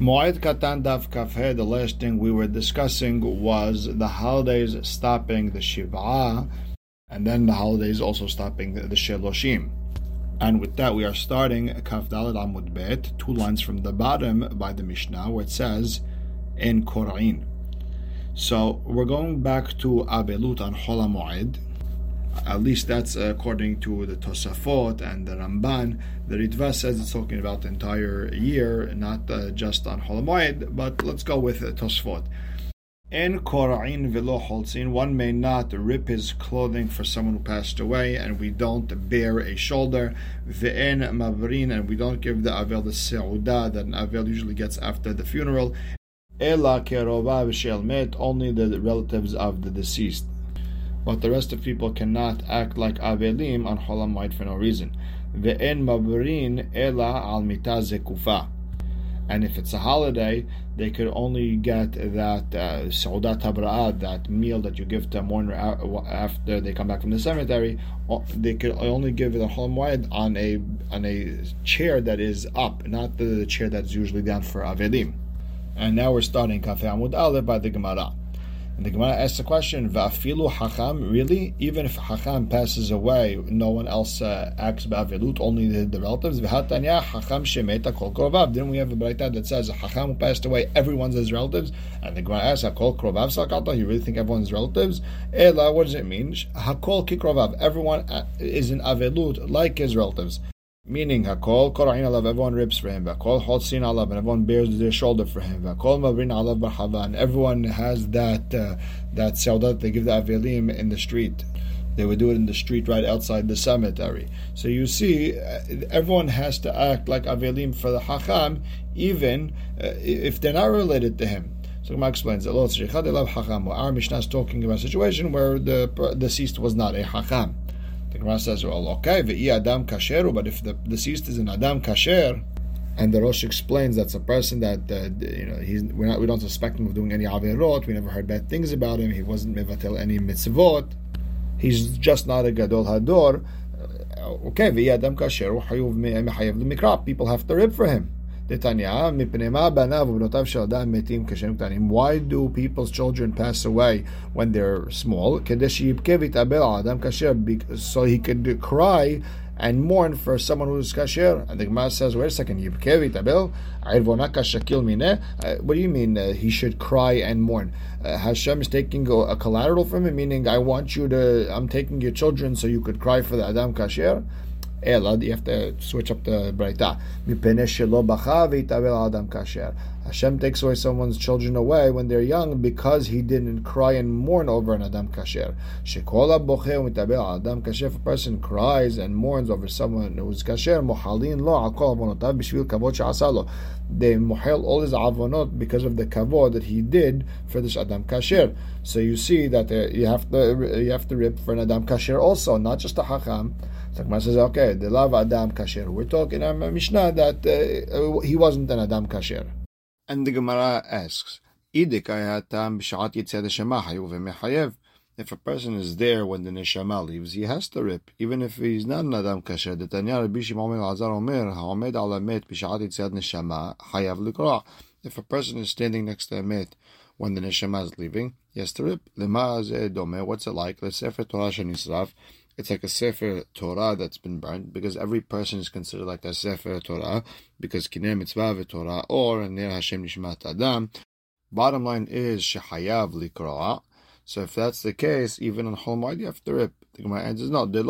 Moed Katan Daf Kafhe, the last thing we were discussing was the holidays stopping the Shiva, and then the holidays also stopping the, Sheloshim. And with that, we are starting Kaf Dalad Amud Bet, two lines from the bottom by the Mishnah, where it says, in Korain. So we're going back to Abelut on Hola Moed, at least that's according to the Tosafot and the Ramban. The Ritva says it's talking about the entire year, not uh, just on Holomoid, but let's go with the Tosafot. In Kora'in velo holzin, one may not rip his clothing for someone who passed away, and we don't bear a shoulder. Ve'en mabrin, and we don't give the avel the seuda that an avel usually gets after the funeral. Ela kerovav shel met, only the relatives of the deceased but the rest of people cannot act like Avelim on Holamayit for no reason. Ve'en maburin ela al kufa. And if it's a holiday, they could only get that saudat uh, that meal that you give to a mourner after they come back from the cemetery. They could only give the Holamayit on a on a chair that is up, not the chair that's usually down for Avelim. And now we're starting Kafeh Amud Aleph by the Gemara. And the Gemara asks the question, Va'afilu hacham, really? Even if hacham passes away, no one else uh, acts ba'avilut, only the, the relatives? V'hatanya hacham shemeta kol krovav. Didn't we have a braita that says hacham who passed away, everyone's his relatives? And the Gemara asks, Hakol krovav sakata, you really think everyone's relatives? Ela, what does it mean? Hakol kikrovav, everyone uh, is in avilut like his relatives. Meaning, Hakol Korain alav, everyone rips for him. Hakol Hotzin alav, and everyone bears their shoulder for him. Hakol Mavrin alav barhava, and everyone has that uh, that saudat they give the avelim in the street. They would do it in the street right outside the cemetery. So you see, uh, everyone has to act like avelim for the hacham, even uh, if they're not related to him. So Gemara explains that our Mishnah is talking about a situation where the deceased was not a hacham. The Gemara says, well, okay, ve'i adam kasheru, but if the deceased is an adam kasher, and the Rosh explains that's a person that uh, you know he's we're not we don't suspect him of doing any averot. We never heard bad things about him. He wasn't mevatel any mitzvot. He's just not a gadol hador. Uh, okay, ve'i adam kasher hayuv mechayev lemikra. People have to rib for him. Why do people's children pass away when they're small? So he could cry and mourn for someone who's kasher. And the Gemara says, wait a second, uh, what do you mean uh, he should cry and mourn? Uh, Hashem is taking a, a, collateral from him, meaning I want you to, I'm taking your children so you could cry for the Adam kasher. Elad, you have to switch up the Braita. Hashem takes away someone's children away when they're young because he didn't cry and mourn over an adam kasher. Shekola mitabel adam kasher. If a person cries and mourns over someone who's kasher, mohalin lo akol avonotav kavod. They mohel all his avonot because of the kavod that he did for this adam kasher. So you see that uh, you have to you have to rip for an adam kasher also, not just a hacham. So Gemara says, okay, the love Adam Kasher. We're talking in our Mishnah that uh, he wasn't an Adam Kasher. And the Gemara asks, if a person is there when the neshama leaves, he has to rip, even if he's not an adam kasher. The Tanya Rabbi Shimon Azar Omer, Haomed ala met b'shat yitzad neshama, hayav likra. If a person is standing next to a met when the neshama is leaving, he has to rip. Lema dome. What's it like? Let's say for Torah shenisraf it's like a Sefer Torah that's been burned because every person is considered like a Sefer Torah because Kinei Mitzvah Torah or Ner Hashem Nishmat Adam. Bottom line is Shehayav Likra. So if that's the case, even on Hol you have to rip. The Gemara answers, no, You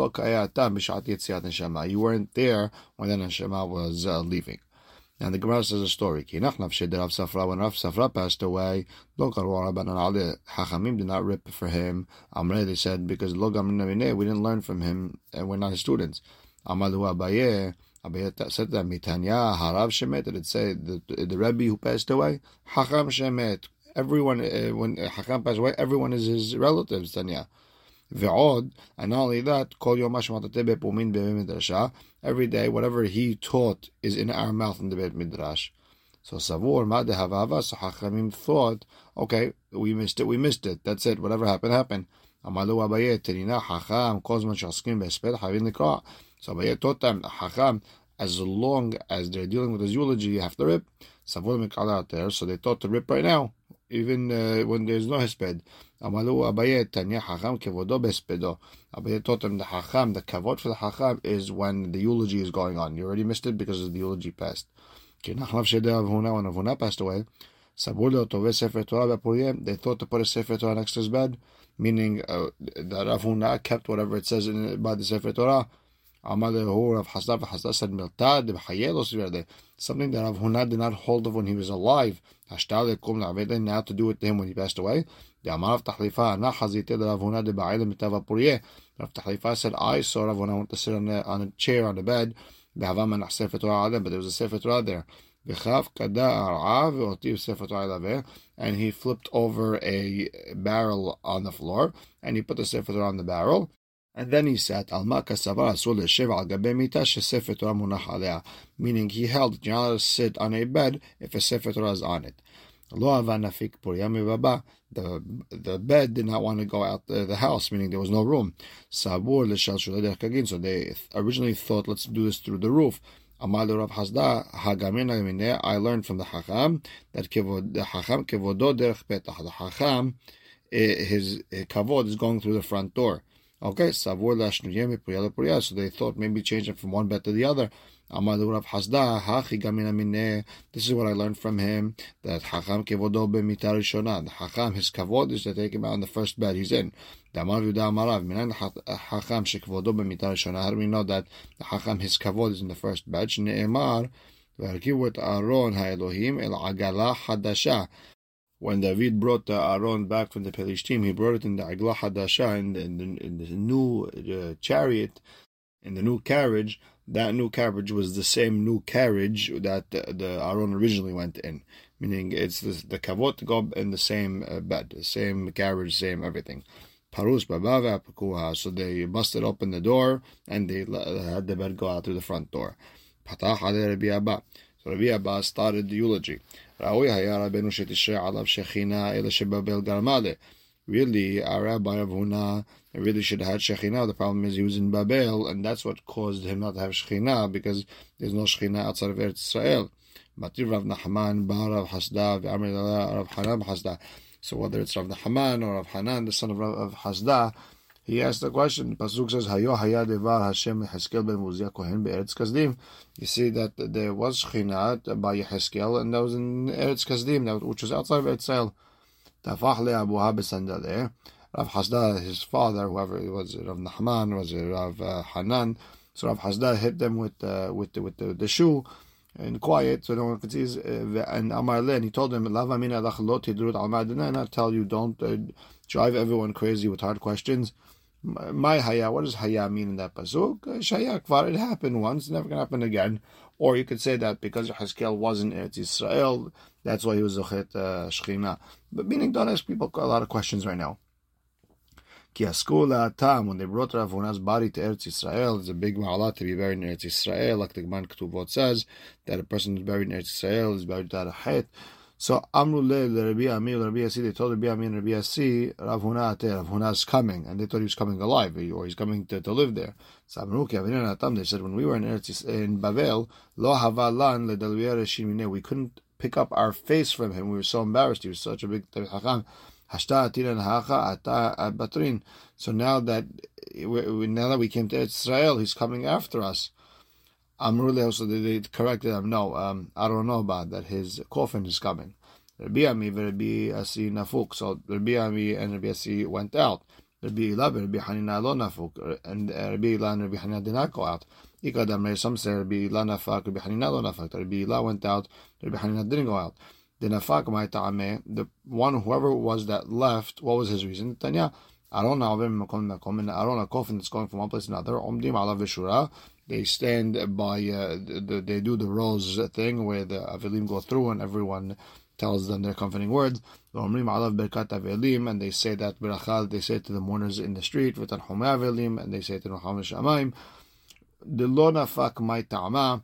weren't there when the Neshama was uh, leaving. And the Gemara says a story. When Rav Safra passed away, Hachamim did not rip for him. Amre, they said, because we didn't learn from him, and we're not his students. Amalu Abaye, Abaye said that Mitanya, Harav Shemet, did it say the, the Rebbe who passed away? Hacham Shemet. Everyone, uh, when Hacham passed away, everyone is his relatives, Tanya. Ve'od, and only that. Every day, whatever he taught is in our mouth in the Midrash. So Savur Madehavava, so Hachamim thought, okay, we missed it, we missed it. That's it. Whatever happened, happened. Amalu Abaye, Terina, Hacham, Kozman Shaskim, Besped, Havin Likra. So Abaye taught them, Hacham, as long as they're dealing with his eulogy, you have to rip. Savur there, so they thought to rip right now, even uh, when there's no hesped. Amalu Abaye Tanya Hacham Kevodo Bespedo. Abaye taught them the Hacham, the kavod for the Hacham is when the eulogy is going on. You already missed it because the eulogy passed. When Rav Huna passed away, they thought to put a Sefer Torah next to his bed, meaning uh, that Rav Huna kept whatever it says in by the Sefer Torah. Rav something that Rav Huna did not hold of when he was alive. Now to do it to him when he passed away. Rav Tahlifa said, I saw Rav Huna went to sit on a, on a chair on the bed, The Hava manah sefatuah adam, but there was a Sefer Torah there. And he flipped over a barrel on the floor, and he put the Sefer Torah on the barrel, and then he asul al. Meaning he held, you're not to sit on a bed if a sefer Torah is on it. The the bed did not want to go out the, the house, meaning there was no room. Sabur. So they originally thought, let's do this through the roof. Amal Rav Hasda Hagamin I learned from the Hacham that the Hacham kevodo derech petach. The Hacham, eh, his, his kavod is going through the front door. Okay, savur lashnuye mipuya lepuya. So they thought maybe change it from one bed to the other. Amadu Rav Hasda hachi gamina mineh. This is what I learned from him that hacham kevodo b'mita rishona. The hacham his kavod is to take him out on the first bed he's in. Damar yuda amarav minan hacham shekvodo b'mita rishona. How do we know that the hacham his kavod is in the first bed? Shneemar והרכיבו את אהרון האלוהים אל עגלה חדשה when David brought the Aaron back from the Pelishtim, he brought it in the Agla Hadasha, in the, in the, new uh, chariot, in the new carriage. That new carriage was the same new carriage that the, the Aaron originally went in, meaning it's the, the kavot go in the same uh, bed, the same carriage, same everything. Parus. So they busted open the door and they had the bed go out through the front door. Patah Abba. So Rabbi Abba started the eulogy. ראוי היה רבנו שתשרה עליו שכינה אלא שבבל גרמה Really, our Rabbi of Huna really should have had Shekhinah. The problem is he was in Babel, and that's what caused him not to have Shekhinah, because there's no Shekhinah outside of Eretz Israel. Matir Rav Nachman, Bar Rav Hasda, V'amir Rav Hanan Hasda. So whether it's Rav Nachman or Rav Hanan, the son of Rav Hasda, he asked the question. Pasuk says, "Hayo haya devar Hashem Yeheskel ben Uzziah Kohen be'Eretz Kasdim." You see that there was Shechinah by Yeheskel, and that was in Eretz Kasdim, which was outside of Eretz Tafach le'abuha besandaleh. Rav Hasda, his father, whoever it was, Rav Nachman, was it Rav uh, Hanan. So Rav Hasda hit them with uh, with the, with the, the shoe in quiet, so no one could see. His, uh, and Amar and he told him, "Lava mina lachalot hidrut al And I tell you, don't uh, drive everyone crazy with hard questions." My haya, what does haya mean in that pasuk? Shaya kvar, it happened once, never gonna happen again. Or you could say that because Haskell wasn't Eretz Israel, that's why he was Zochet uh. But meaning, don't ask people a lot of questions right now. Ki Tam, when they brought Rav Huna's body to Eretz Israel, it's a big ma'alah to be buried in Eretz Israel, like the Gemara Ketuvot says, that a person who's buried in Eretz Israel is buried at a het. So Amru Le Rabbi Ami Rabbi Yasi, they told Rabbi Ami and Rabbi Yasi, Rav Huna Rav Huna is coming, and they thought he was coming alive, or he's coming to, to live there. So they said when we were in Eretz in Babel, Lo Havalan Le we couldn't pick up our face from him. We were so embarrassed. He was such a big Chacham. So now that now that we came to Israel, he's coming after us. Amrule also they corrected him. No, um, I don't know about that. His coffin is coming. Rabbi Ami Rabbi Asi Nafuk. So Rabbi Ami and Rabbi Asi went out. Rabbi Ila Rabbi Hanina lo Nafuk, and Rabbi Ila and Rabbi Hanina did not go out. Ikadam some say Rabbi Ila Nafak, Rabbi Hanina lo Nafak. Rabbi Ila went out. Rabbi Hanina didn't go out. The Nafak the one whoever was that left. What was his reason? Tanya. Aron Avim Makom Makom, and Aron a coffin that's going from one place to another. Omdim Alav Vishura they stand by uh, the, they do the rose thing where the avelim go through and everyone tells them their comforting words. And they say that bracha they say to the mourners in the street, and they say to. The ta'ama,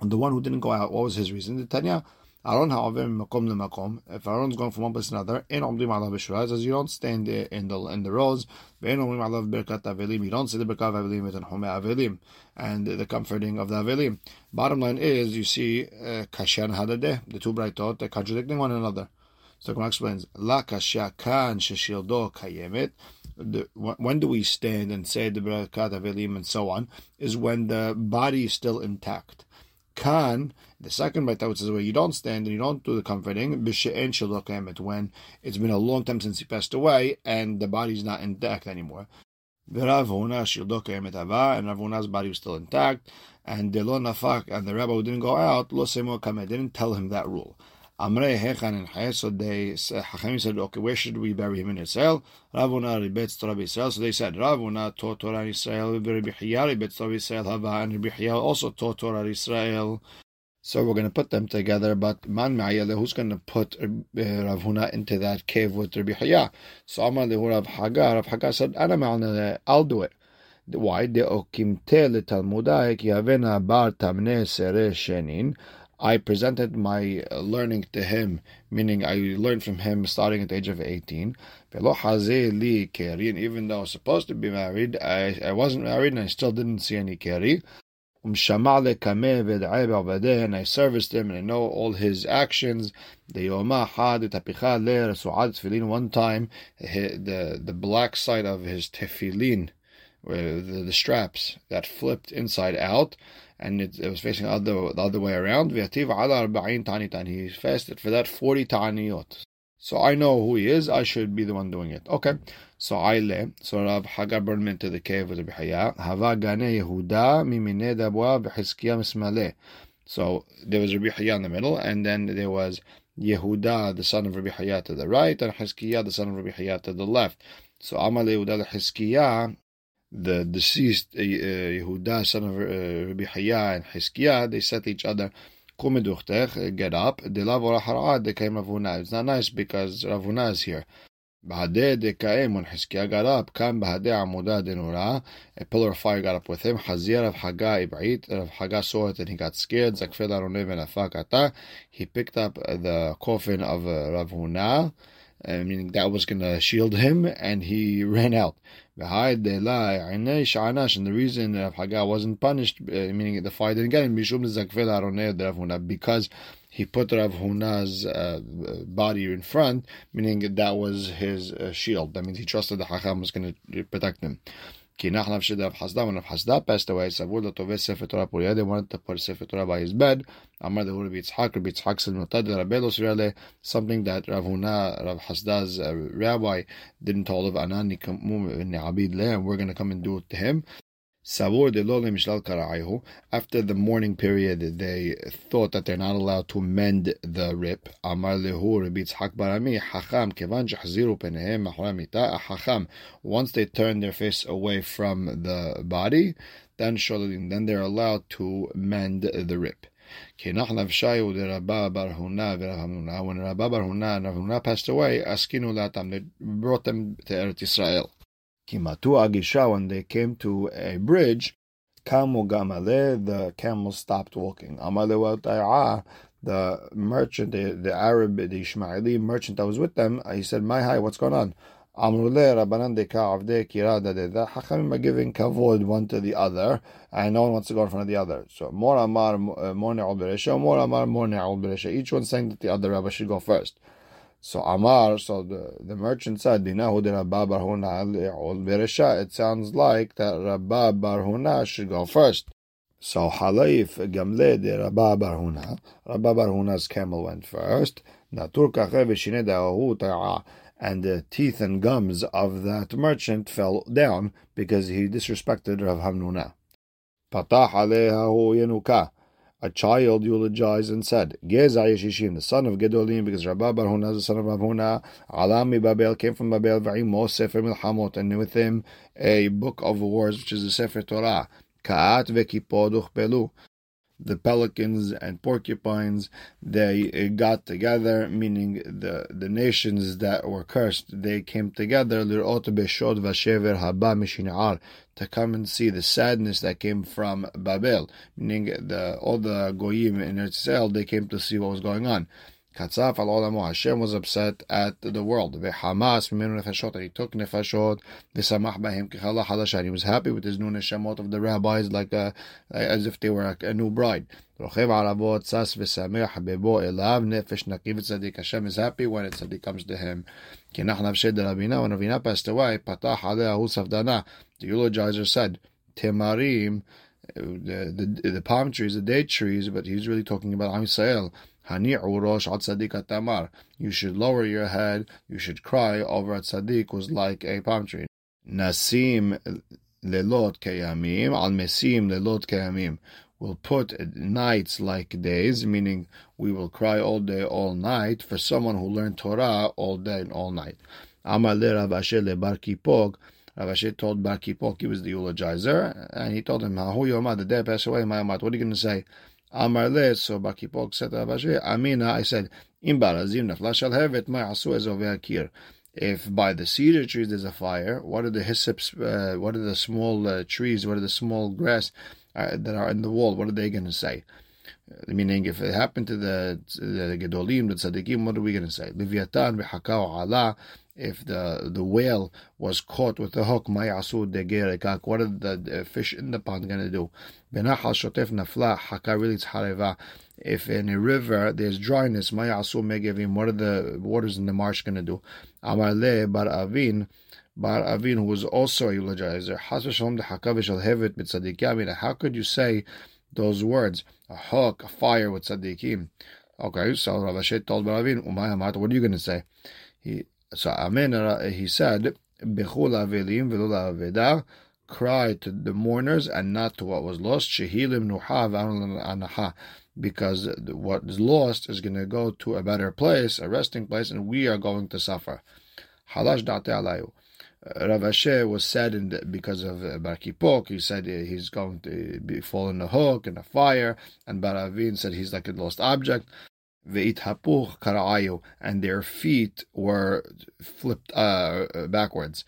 the one who didn't go out, what was his reason? The Tanya, Aaron ha'over makom makom. If Aaron's going from one place to another, in omdim alav b'shraz, as you don't stand in the in the rows. Ve'en omdim alav berkat avelim. You don't say the berkat avelim with an avelim and the comforting of the avelim. Bottom line is, you see, uh, kashan hadadeh, the two bright they're contradicting one another. So the Gemara explains, La kasha kan sheshildo kayemet. When do we stand and say the berkat avelim and so on? Is when the body is still intact. Kan, the second which is where you don't stand and you don't do the comforting, b'she'en shalokamet, when it's been a long time since he passed away and the body's not intact anymore. Rav Huna shildokamet hava, and Rav body was still intact, and Delo Nafak, and the rabbi who didn't go out, lo didn't tell him that rule. Amrei Hechan and so they, Hachim said, okay, where should we bury him in Israel? Ravuna ribetz Torah Israel. So they said, Ravuna taught Torah Israel, Rabbi Chiya ribetz Torah Israel, Hava, and Rabbi Chiya also taught Torah Israel. So we're going to put them together, but Man Ma'ayele, who's going to put uh, Rav Huna into that cave with Rabbi Chiya? So Amar Lehu Rav Haga, Rav Haga said, Ana I'll do it. Why? De okimte le Talmudai ki havena bar tamne sere shenin. I presented my uh, learning to him, meaning I learned from him starting at the age of 18. Even though I was supposed to be married, I, I wasn't married and I still didn't see any keri. And I serviced him and I know all his actions. One time, the, the black side of his tefillin, the, the straps that flipped inside out, and it, it was facing the other, the other way around. He fasted for that 40 ta'aniyot. So I know who he is, I should be the one doing it. Okay. So I le. So Rav Hagar him into the cave with Rabbi Haya. Hava gane Yehuda mimine dabwa b'chizkiya mismale. So there was Rabbi Haya in the middle, and then there was Yehuda, the son of Rabbi Haya, to the right, and Hizkiah, the son of Rabbi Haya, to the left. So Amal Yehuda Hizkiah the deceased uh, Yehuda, son of uh, Rabbi Haya and Hiskiah, they said to each other, get up. They came Ravuna. It's not nice because Ravuna is here. Bahadeh dekaim, when Hiskiah got up, kam bahadeh amudah denura, a pillar of fire got up with him. Hazir of Haga ibait, Rav Haga saw it and he got scared. Zakfel aronev and afakata. He picked up the coffin of uh, Rav Huna, uh, meaning that was going to shield him, and he ran out. And the reason Rav Haga wasn't punished, uh, meaning the fire didn't get him, because he put Rav Huna's uh, body in front, meaning that was his uh, shield. That means he trusted the Hakam was going to protect him. Kinach Nafshid Rav Hasda, when Rav Hasda passed away, Savur Latove Sefer Torah Puriyah, they wanted to put Sefer Torah by his bed. Amar Dehur Bitzhak, Bitzhak Silmatad, Rabelos Riale, something that Rav Huna, Rav Hasda's uh, rabbi, didn't tell of Anani Kamum Abid Le, and we're going to come and do it to him. After the mourning period, they thought that they're not allowed to mend the rip. Amar lehu barami hacham Once they turn their face away from the body, then then they're allowed to mend the rip. When Rabba Bar Huna and Huna passed away, they brought them to Eretz Israel. Kimatu Agisha, when they came to a bridge, Kamu Gamale, the camels stopped walking. Amale the merchant, the, the Arab, the Ishmaeli merchant that was with them, he said, My hi, what's going on? Amrule Rabbanan de Ka'avde Kirada de the Hachamim are giving kavod one to the other, and no one wants to go in front of the other. So more Amar Morne Al Beresha, more Amar Morne Al Beresha. Each one saying that the other Rabbi should go first. So Amar, so the, the merchant said, Dinahu de Rabba Barhuna It sounds like that Rabba Barhuna should go first. So Halayif Gamle de Rabba Barhuna. Rabba Barhuna's camel went first. And the teeth and gums of that merchant fell down because he disrespected Rav Hamnuna. Patah a child eulogized and said, Geza Yeshishim, the son of Gedolim, because Rabba Bar the son of Rav Huna, Alami Babel came from Babel, Va'imo Sefer Milhamot, and with him a book of wars, which is the Sefer Torah, Ka'at ve'kipod uchpelu. The pelicans and porcupines they uh, got together, meaning the the nations that were cursed, they came together to come and see the sadness that came from Babel, meaning the all the goyim in Israel they came to see what was going on. Katzaf al Olamo, Hashem was upset at the world. Hamas, Nefeshot, he took Nefeshot, v'samach b'hem Kichala halashan. he was happy with his new Neshamot of the rabbis, like a, as if they were a, a new bride. Rochev aravot Sas v'samach Bebo Elav, Nefesh Nakiv Tzadik. Hashem is happy when a Tzadik comes to him. Kinach Navshed Rabina, when rabina passed away, Patah Aleahu Savdana, the eulogizer said, Temarim, the, the, the palm trees, the date trees, but he's really talking about Am Yisrael. You should lower your head, you should cry over a tzaddik who's like a palm tree. Nasim lelot kayamim, al mesim lelot kayamim. We'll put nights like days, meaning we will cry all day, all night for someone who learned Torah all day and all night. Amar le Rav Asher Bar. Rav told Bar Kipok, he was the eulogizer, and he told him, Hahu Yomad, the day passed away, my What are you going to say? Amar le, so Bar Kipok said Amina, I said, Im barazim nafla shall have it, my asu as akir. If by the cedar trees there's a fire, what are the hyssops, uh, what are the small uh, trees, what are the small grass uh, that are in the wall, what are they going to say? Meaning, if it happened to the, the Gedolim, the Tzaddikim, what are we going to say? Livyatan v'hakao ala, if the the whale was caught with the hook, mayasu de what are the, the, fish in the pond going to do? Benachal shotef nafla hakarilitz hareva. If in a river there's dryness, mayasu megevim, what are the waters in the marsh going to do? Amar le bar avin. Bar Avin, who was also a eulogizer, Hashvasholm dehakav she'll have it mitzadikim. how could you say those words? A hook, a fire with tzaddikim. Okay, so Rav Ashi told Bar Avin, what are you going to say? He so Amen, uh, he said, cry to the mourners and not to what was lost. Because what is lost is going to go to a better place, a resting place, and we are going to suffer. Halash alayu. Uh, Rav Ashi was saddened because of uh, Bar Kipok. He said he's going to be fall in a hook in a fire, and Baravin said he's like a lost object and their feet were flipped uh, backwards,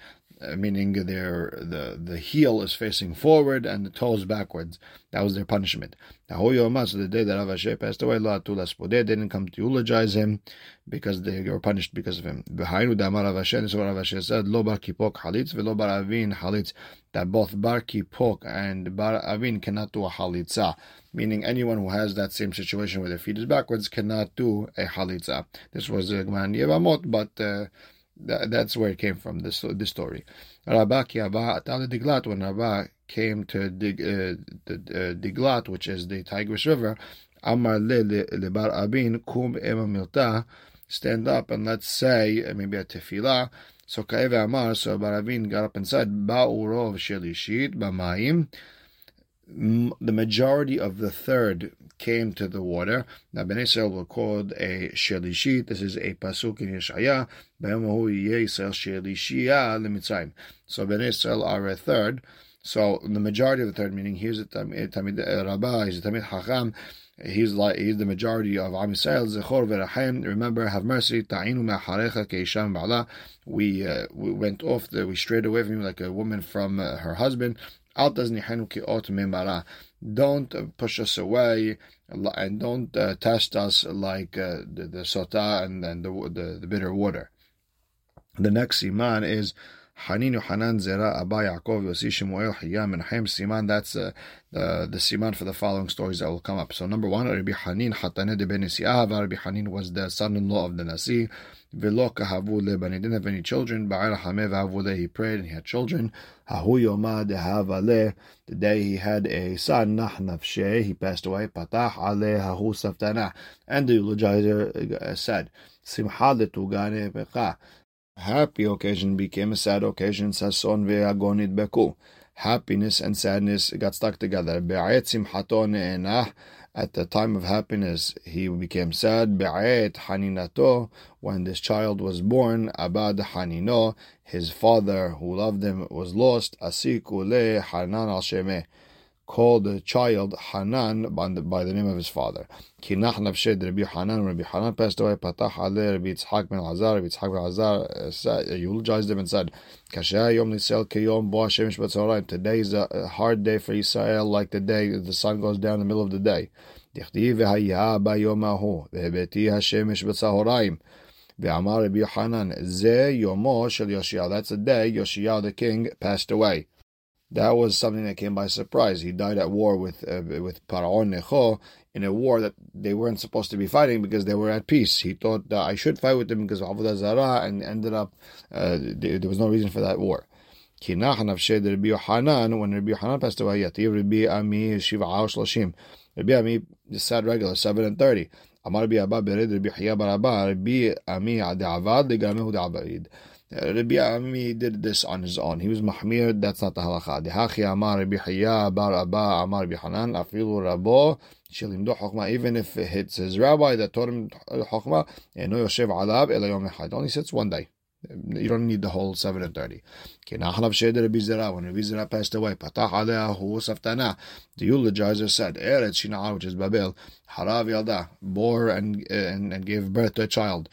meaning their the the heel is facing forward and the toes backwards. That was their punishment. Now, so the day that Rav Ashi passed away, they didn't come to eulogize him because they were punished because of him. Behind Udamar Rav Ashi, so Rav Ashi said, Lo bar kipok halitz velo bar avin halitz, that both bar kipok and bar avin cannot do a halitza meaning anyone who has that same situation where their feet is backwards cannot do a halitza. This was a Gman Yevamot, but uh, th- that's where it came from, this, this story. Rabba Diglat, when Rabba came to Dig, uh, the, uh, Diglat, which is the Tigris River, Amar le lebar abin kum ema milta, stand up and let's say uh, maybe a tefillah. So Kaeva Amar, so Baravin got up and said, Ba'urov shelishit the majority of the third came to the water. Now, Ben Israel were called a Shelishit. This is a pasuk in Yeshaya. So Ben Israel are a third. So the majority of the third, meaning he's a Talmid Rabbah, he's a Talmid Hacham. He's like he's the majority of Am Yisrael. Zechor v'rachem. Remember, have mercy. Ta'inu me'acharecha keisham ba'ala. We uh, we went off the we strayed away from you like a woman from uh, her husband. Don't push us away and don't uh, test us like uh, the, the sota and, and the, the, the bitter water. The next iman is Hanin Hanan Zera Abba Yaakov Yosi Shemuel Hiyam and Haim Siman. That's uh, the the siman for the following stories that will come up. So number one, Rabbi Hanin Hatane de Ben Rabbi Hanin was the son-in-law of the Nasi. Velo kahavu leban. He didn't have any children. Ba'al hamev avule. He prayed and he had children. Hahu yomad havale. The day he had a son, nah nafshe. He passed away. Patah ale hahu saftana. And the eulogizer said, Simcha letugane becha happy occasion became a sad occasion. Sason ve'agon idbeku. Happiness and sadness got stuck together. At the time of happiness, he became sad. haninato. When this child was born, abad hanino. His father, who loved him, was lost. Asiku le al called the child Hanan by the, by the name of his father. Kinach nafshed Rabbi Hanan, Rabbi Hanan passed away, Patach ale Rabbi Yitzhak ben Azar, Rabbi Yitzhak ben Azar uh, eulogized him and said, Kasha yom nisel kiyom bo Hashemish b'tzoraim. Today is a hard day for Israel, like the day the sun goes down in the middle of the day. דכתיב והיה ביום ההוא, והבאתי השמש בצהריים. ואמר רבי יוחנן, זה יומו של יאשיהו. That's the day Yoshiyahu the king passed away. That was something that came by surprise. He died at war with uh, with Paraon Necho in a war that they weren't supposed to be fighting because they were at peace. He thought that I should fight with them because of Avodah Zarah, and ended up uh, there, was no reason for that war. When Rabbi Yohanan passed away, Rabbi Ami Shiva Shloshim. Rabbi Ami said regular, 7 and 30. Amar Rabbi Abba Bered Rabbi Bar Abba, Rabbi Ami Avad, Legamehu Da'abaid. Uh, rabbi Ami did this on his own. He was mahmir. That's not the halacha. Dehachi amar Rabbi Hiya bar Abba amar Rabbi Hanan afilu rabo shilimdo chokma. Even if it's his rabbi that taught him chokma, eno eh, yoshev alav ela yom echad. Only sits one day. Eh, you don't need the whole seven and thirty. When Rabbi Zera passed away, patach aleh hu saftana. The eulogizer said, "Eretz Shina'ar, which is Babel, harav yalda, bore and eh, and and gave birth to a child."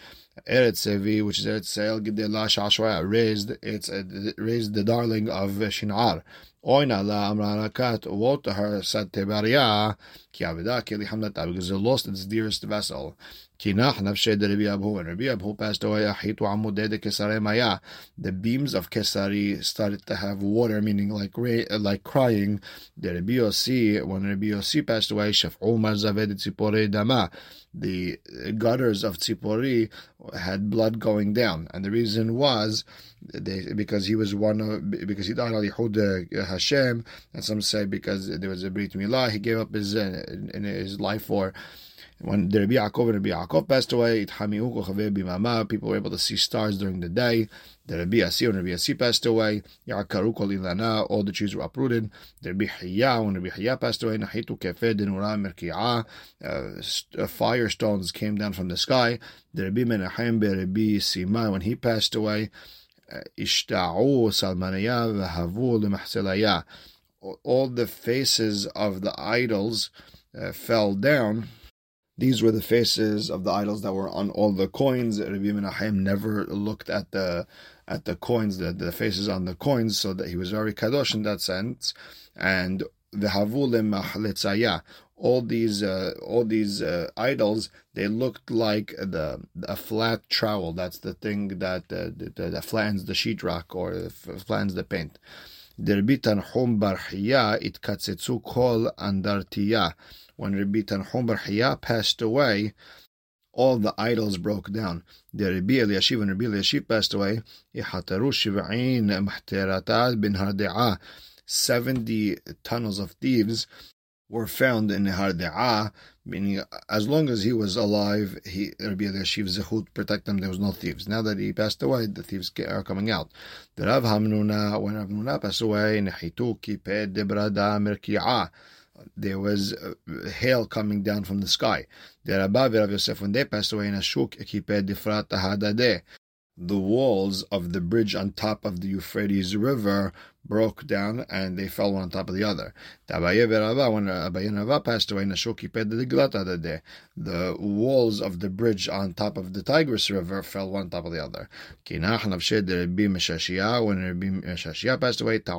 Eretz Sevi, which is Eretz Seil Gidela Shashwaya, raised its uh, raised the darling of Shinar. Oina la amranakat woe to her said Tebaria ki avida kili hamlata because it lost its dearest vessel. Kinach nafshe de Rabbi Abu and Rabbi Abu passed away. Ahitu amudeh de Kesare Maya. The beams of Kesari started to have water, meaning like like crying. The Rabbi Yossi when Rabbi Yossi passed away, Shaf'u marzaved tzipore dama the gutters of Tzipori had blood going down, and the reason was they, because he was one of because he died al Yehud Hashem, and some say because there was a Brit Milah, he gave up his uh, in his life for when the Rabbi Yaakov and Rabbi Yaakov passed away, people were able to see stars during the day. The Rabbi Asi and Rabbi Asi passed away. All the trees were uprooted. The Rabbi Hiya, when Rabbi Hiya passed away, Nahitu kefed dinura merki'ah, uh, firestones came down from the sky. The Rabbi Menachem Rabbi Sima, when he passed away, Ishta'u salmanaya v'havu lemahselaya. All the faces of the idols uh, fell down these were the faces of the idols that were on all the coins. Rabbi Menachem never looked at the at the coins, the, the faces on the coins, so that he was very kadosh in that sense. And the havulim mahletzaya, all these uh, all these uh, idols they looked like the a flat trowel that's the thing that uh, that, that flattens the sheetrock or flattens the paint derbitan hum barhiya it katsetsu kol andartiya when Rabbi Tanchum Bar Hiya passed away, all the idols broke down. The Rabbi Eliashiv and Rabbi Eliashiv passed away. bin 70 tunnels of thieves were found in Harde'ah, meaning as long as he was alive, he Rabbi Eliashiv Zehut protect them, there was no thieves. Now that he passed away, the thieves are coming out. The Rav Hamnuna, when Rav Hamnuna passed away, debrada there was uh, hail coming down from the sky. The Rabbi Rav Yosef, when they passed away in Ashuk, the walls of the bridge on top of the Euphrates River broke down and they fell one on top of the other. When Abaye and Rava passed away, the walls of the bridge on top of the Tigris River fell one on top of the other. When Rabbi Mesharshia passed away, the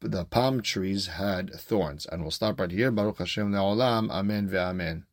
the palm trees had thorns. And we'll stop right here. Baruch Hashem le'olam. Amen ve'amen.